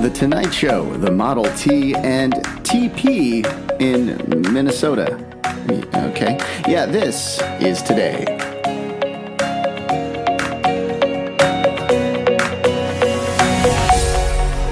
The Tonight Show, the Model T, and TP in Minnesota. Okay. Yeah, this is today.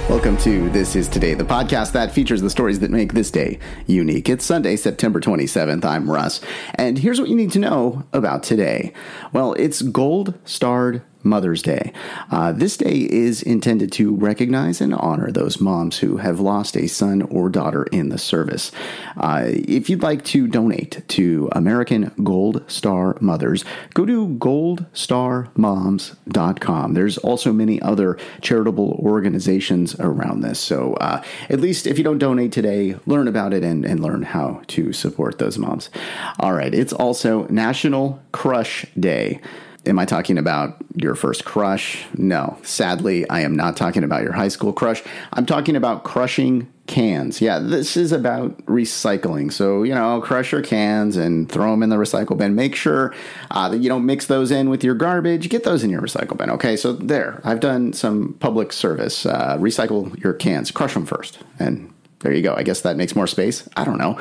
Welcome to This Is Today, the podcast that features the stories that make this day unique. It's Sunday, September 27th. I'm Russ. And here's what you need to know about today. Well, it's Gold Starred Mother's Day. Uh, this day is intended to recognize and honor those moms who have lost a son or daughter in the service. Uh, if you'd like to donate to American Gold Star Mothers, go to goldstarmoms.com. There's also many other charitable organizations around this. So uh, at least if you don't donate today, learn about it and, and learn how to support those moms. All right, it's also National Crush Day. Am I talking about your first crush? No. Sadly, I am not talking about your high school crush. I'm talking about crushing cans. Yeah, this is about recycling. So, you know, crush your cans and throw them in the recycle bin. Make sure uh, that you don't mix those in with your garbage. Get those in your recycle bin. Okay, so there. I've done some public service. Uh, recycle your cans, crush them first. And there you go. I guess that makes more space. I don't know.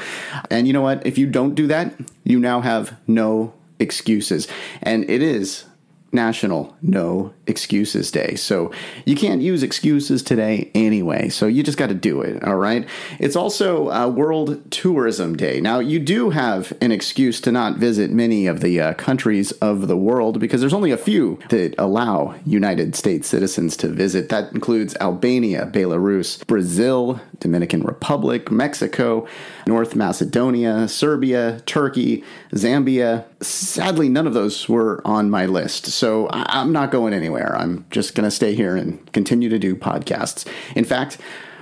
And you know what? If you don't do that, you now have no excuses. And it is National No Excuses Day. So you can't use excuses today anyway. So you just got to do it. All right. It's also uh, World Tourism Day. Now, you do have an excuse to not visit many of the uh, countries of the world because there's only a few that allow United States citizens to visit. That includes Albania, Belarus, Brazil, Dominican Republic, Mexico, North Macedonia, Serbia, Turkey, Zambia. Sadly, none of those were on my list. So I'm not going anywhere. I'm just going to stay here and continue to do podcasts. In fact,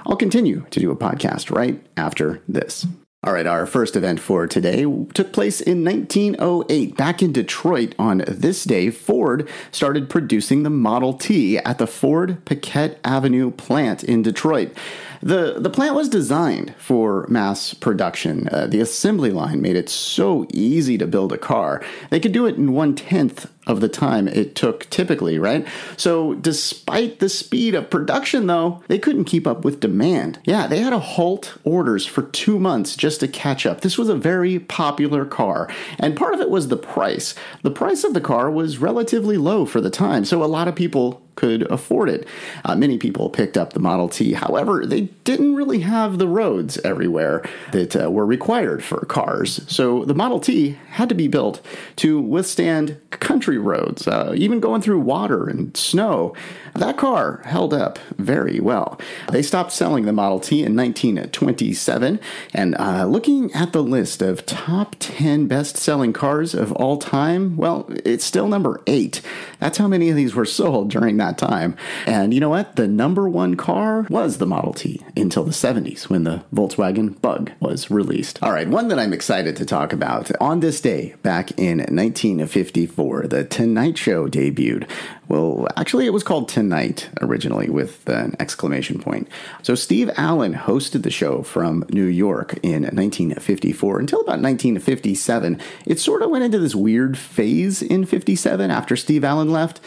I'll continue to do a podcast right after this. All right, our first event for today took place in 1908. Back in Detroit on this day, Ford started producing the Model T at the Ford Piquette Avenue plant in Detroit. The, the plant was designed for mass production. Uh, the assembly line made it so easy to build a car. They could do it in one tenth of the time it took typically, right? So, despite the speed of production, though, they couldn't keep up with demand. Yeah, they had to halt orders for two months just to catch up. This was a very popular car, and part of it was the price. The price of the car was relatively low for the time, so a lot of people could afford it. Uh, many people picked up the Model T. However, they didn't really have the roads everywhere that uh, were required for cars. So the Model T had to be built to withstand country roads, uh, even going through water and snow. That car held up very well. They stopped selling the Model T in 1927, and uh, looking at the list of top 10 best selling cars of all time, well, it's still number eight. That's how many of these were sold during that time. And you know what? The number one car was the Model T until the 70s when the Volkswagen Bug was released. All right, one that I'm excited to talk about. On this day, back in 1954, The Tonight Show debuted. Well, actually, it was called Tonight originally with an exclamation point. So, Steve Allen hosted the show from New York in 1954 until about 1957. It sort of went into this weird phase in 57 after Steve Allen left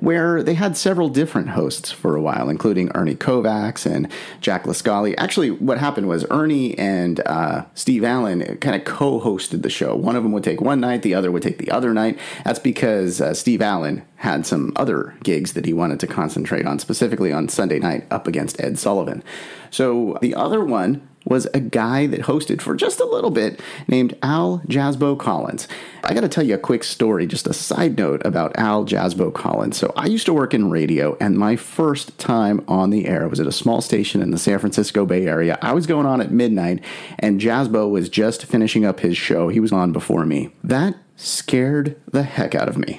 where they had several different hosts for a while, including Ernie Kovacs and Jack Lescoulie. Actually, what happened was Ernie and uh, Steve Allen kind of co hosted the show. One of them would take one night, the other would take the other night. That's because uh, Steve Allen had some other gigs that he wanted to concentrate on, specifically on Sunday night up against Ed Sullivan. So the other one was a guy that hosted for just a little bit named Al Jazzbo Collins. I got to tell you a quick story, just a side note about Al Jazzbo Collins. So I used to work in radio, and my first time on the air was at a small station in the San Francisco Bay Area. I was going on at midnight, and Jazzbo was just finishing up his show. He was on before me. That scared the heck out of me.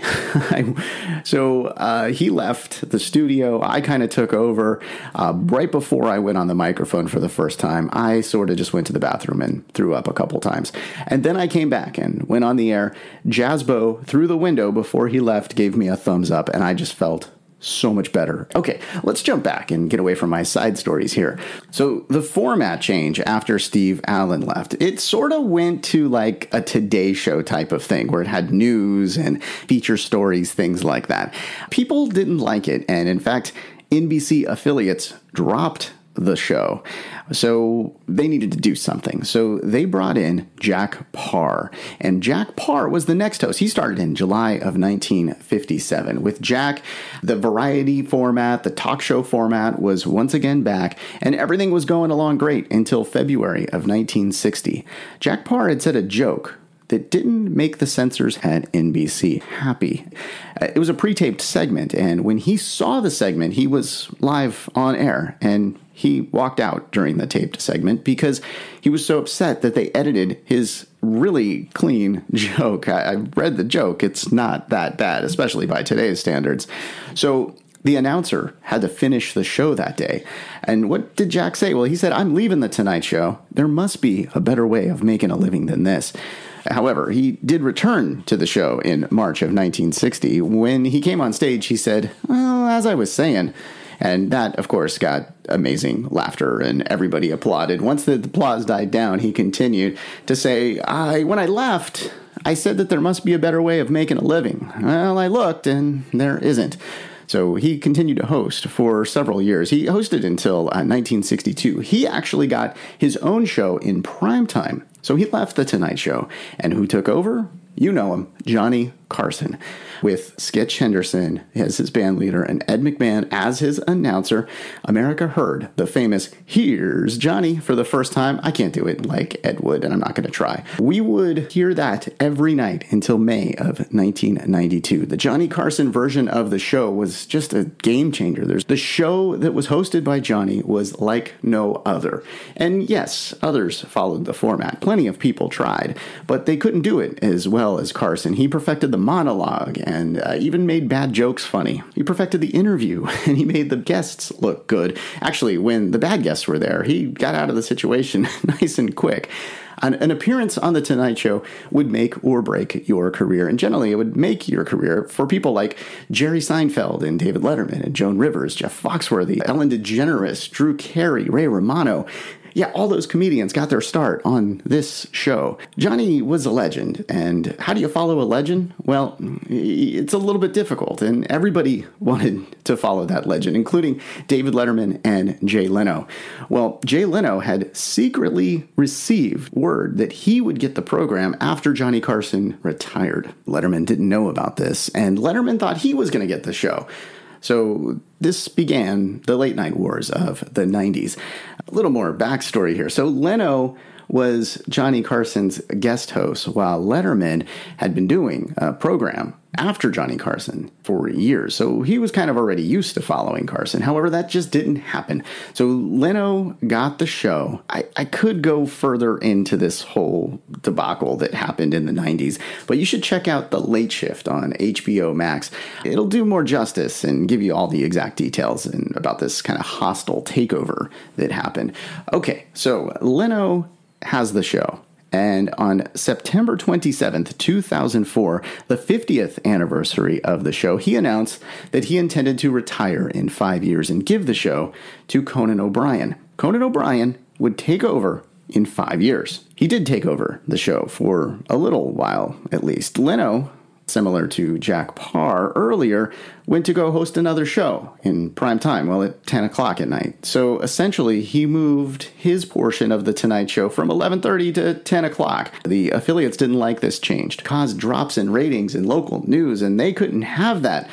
so uh, he left the studio. I kind of took over. Uh, right before I went on the microphone for the first time, I sort of just went to the bathroom and threw up a couple times. And then I came back and went on the air. Jazzbo, through the window before he left, gave me a thumbs up, and I just felt so much better. Okay, let's jump back and get away from my side stories here. So, the format change after Steve Allen left, it sort of went to like a Today Show type of thing where it had news and feature stories, things like that. People didn't like it, and in fact, NBC affiliates dropped the show. So they needed to do something. So they brought in Jack Paar. And Jack Paar was the next host. He started in July of 1957. With Jack, the variety format, the talk show format was once again back, and everything was going along great until February of 1960. Jack Paar had said a joke that didn't make the censors at NBC happy. Uh, it was a pre taped segment, and when he saw the segment, he was live on air and he walked out during the taped segment because he was so upset that they edited his really clean joke. I, I read the joke, it's not that bad, especially by today's standards. So the announcer had to finish the show that day. And what did Jack say? Well, he said, I'm leaving the Tonight Show. There must be a better way of making a living than this. However, he did return to the show in March of 1960. When he came on stage, he said, Well, as I was saying, and that, of course, got amazing laughter and everybody applauded. Once the applause died down, he continued to say, I, When I left, I said that there must be a better way of making a living. Well, I looked and there isn't. So he continued to host for several years. He hosted until uh, 1962. He actually got his own show in prime time so he left The Tonight Show. And who took over? You know him, Johnny Carson with Skitch Henderson as his band leader and Ed McMahon as his announcer. America heard the famous Here's Johnny for the first time. I can't do it like Ed would, and I'm not going to try. We would hear that every night until May of 1992. The Johnny Carson version of the show was just a game changer. There's the show that was hosted by Johnny was like no other. And yes, others followed the format. Plenty of people tried, but they couldn't do it as well as Carson. He perfected the monologue and uh, even made bad jokes funny. He perfected the interview and he made the guests look good. Actually, when the bad guests were there, he got out of the situation nice and quick. An, an, appearance on The Tonight Show would make or break your career. And generally, it would make your career for people like Jerry Seinfeld and David Letterman and Joan Rivers, Jeff Foxworthy, Ellen DeGeneres, Drew Carey, Ray Romano yeah, all those comedians got their start on this show. Johnny was a legend, and how do you follow a legend? Well, it's a little bit difficult, and everybody wanted to follow that legend, including David Letterman and Jay Leno. Well, Jay Leno had secretly received word that he would get the program after Johnny Carson retired. Letterman didn't know about this, and Letterman thought he was going to get the show. So this began the late night wars of the 90s. A little more backstory here. So Leno was Johnny Carson's guest host while Letterman had been doing a program after Johnny Carson for years. So he was kind of already used to following Carson. However, that just didn't happen. So Leno got the show. I, I could go further into this whole debacle that happened in the 90s, but you should check out The Late Shift on HBO Max. It'll do more justice and give you all the exact details and about this kind of hostile takeover that happened. Okay, so Leno has the show. And on September 27th, 2004, the 50th anniversary of the show, he announced that he intended to retire in five years and give the show to Conan O'Brien. Conan O'Brien would take over in five years. He did take over the show for a little while, at least. Leno similar to Jack Paar earlier, went to go host another show in prime time, well, at 10 o'clock at night. So essentially, he moved his portion of the Tonight Show from 11:30 to 10 o'clock. The affiliates didn't like this change, it caused drops in ratings in local news, and they couldn't have that.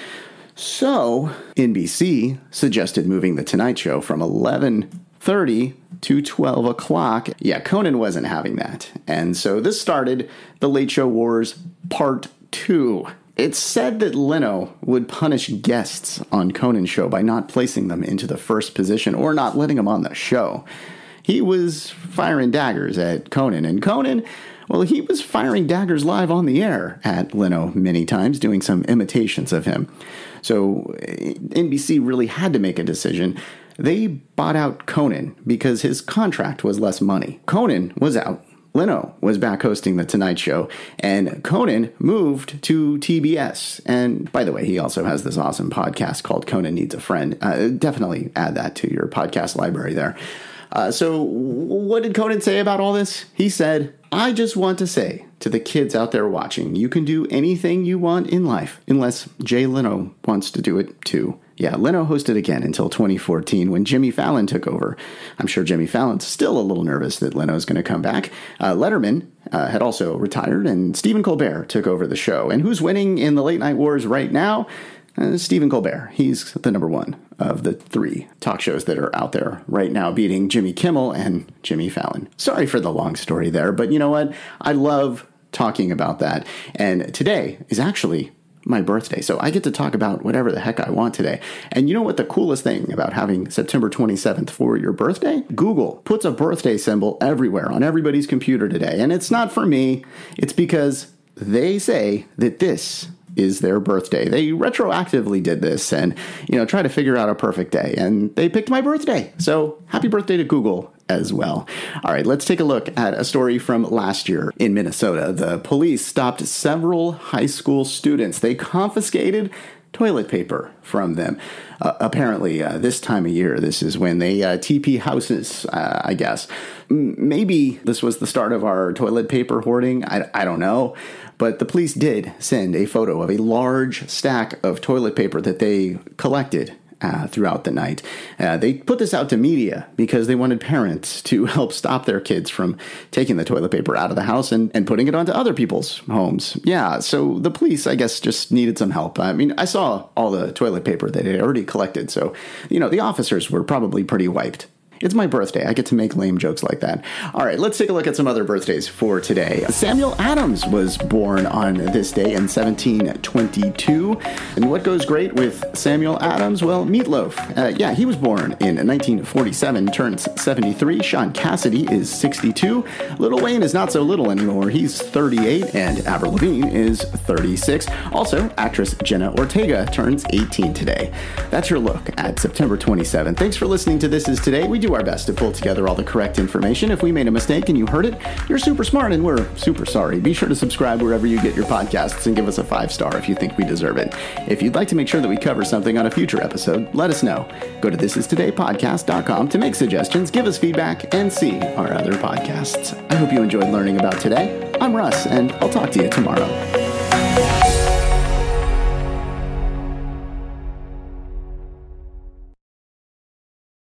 So NBC suggested moving the Tonight Show from 11:30 to 12 o'clock. Yeah, Conan wasn't having that. And so this started the Late Show Wars Part two. It's said that Leno would punish guests on Conan's show by not placing them into the first position or not letting them on the show. He was firing daggers at Conan, and Conan, well, he was firing daggers live on the air at Leno many times, doing some imitations of him. So eh, NBC really had to make a decision. They bought out Conan because his contract was less money. Conan was out Leno was back hosting The Tonight Show, and Conan moved to TBS. And by the way, he also has this awesome podcast called Conan Needs a Friend. Uh, definitely add that to your podcast library there. Uh, so, what did Conan say about all this? He said, I just want to say to the kids out there watching, you can do anything you want in life, unless Jay Leno wants to do it too. Yeah, Leno hosted again until 2014 when Jimmy Fallon took over. I'm sure Jimmy Fallon's still a little nervous that Leno's going to come back. Uh, Letterman uh, had also retired, and Stephen Colbert took over the show. And who's winning in the late night wars right now? Uh, Stephen Colbert. He's the number one of the three talk shows that are out there right now, beating Jimmy Kimmel and Jimmy Fallon. Sorry for the long story there, but you know what? I love talking about that. And today is actually my birthday. So I get to talk about whatever the heck I want today. And you know what the coolest thing about having September 27th for your birthday? Google puts a birthday symbol everywhere on everybody's computer today. And it's not for me, it's because they say that this is their birthday. They retroactively did this and, you know, try to figure out a perfect day. And they picked my birthday. So happy birthday to Google as well. All right, let's take a look at a story from last year in Minnesota. The police stopped several high school students. They confiscated toilet paper from them. Uh, apparently, uh, this time of year, this is when they uh, TP houses, uh, I guess. Maybe this was the start of our toilet paper hoarding. I, I don't know. But the police did send a photo of a large stack of toilet paper that they collected uh, throughout the night. Uh, they put this out to media because they wanted parents to help stop their kids from taking the toilet paper out of the house and, and putting it onto other people's homes. Yeah, so the police, I guess, just needed some help. I mean, I saw all the toilet paper that they already collected, so, you know, the officers were probably pretty wiped. It's my birthday. I get to make lame jokes like that. All right, let's take a look at some other birthdays for today. Samuel Adams was born on this day in 1722. And what goes great with Samuel Adams? Well, Meat Loaf. Uh, yeah, he was born in 1947, turns 73. Shaun Cassidy is 62. Little Wayne is not so little anymore. He's 38, and Avril Lavigne is 36. Also, actress Jenna Ortega turns 18 today. That's your look at September 27. Thanks for listening to This Is Today. We do do our best to pull together all the correct information. If we made a mistake and you heard it, you're super smart and we're super sorry. Be sure to subscribe wherever you get your podcasts and give us a five star if you think we deserve it. If you'd like to make sure that we cover something on a future episode, let us know. Go to thisistodaypodcast.com to make suggestions, give us feedback, and see our other podcasts. I hope you enjoyed learning about today. I'm Russ, and I'll talk to you tomorrow.